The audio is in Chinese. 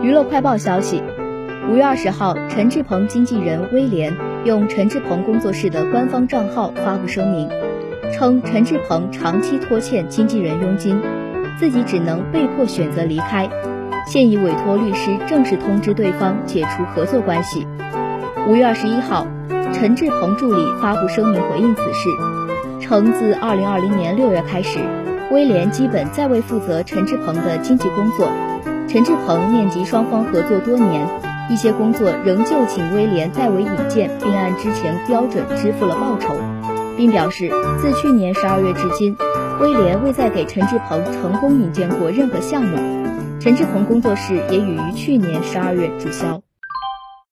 娱乐快报消息，五月二十号，陈志鹏经纪人威廉用陈志鹏工作室的官方账号发布声明，称陈志鹏长期拖欠经纪人佣金，自己只能被迫选择离开，现已委托律师正式通知对方解除合作关系。五月二十一号，陈志鹏助理发布声明回应此事，称自二零二零年六月开始，威廉基本再未负责陈志鹏的经纪工作。陈志鹏念及双方合作多年，一些工作仍旧请威廉代为引荐，并按之前标准支付了报酬，并表示自去年十二月至今，威廉未再给陈志鹏成功引荐过任何项目。陈志鹏工作室也已于去年十二月注销。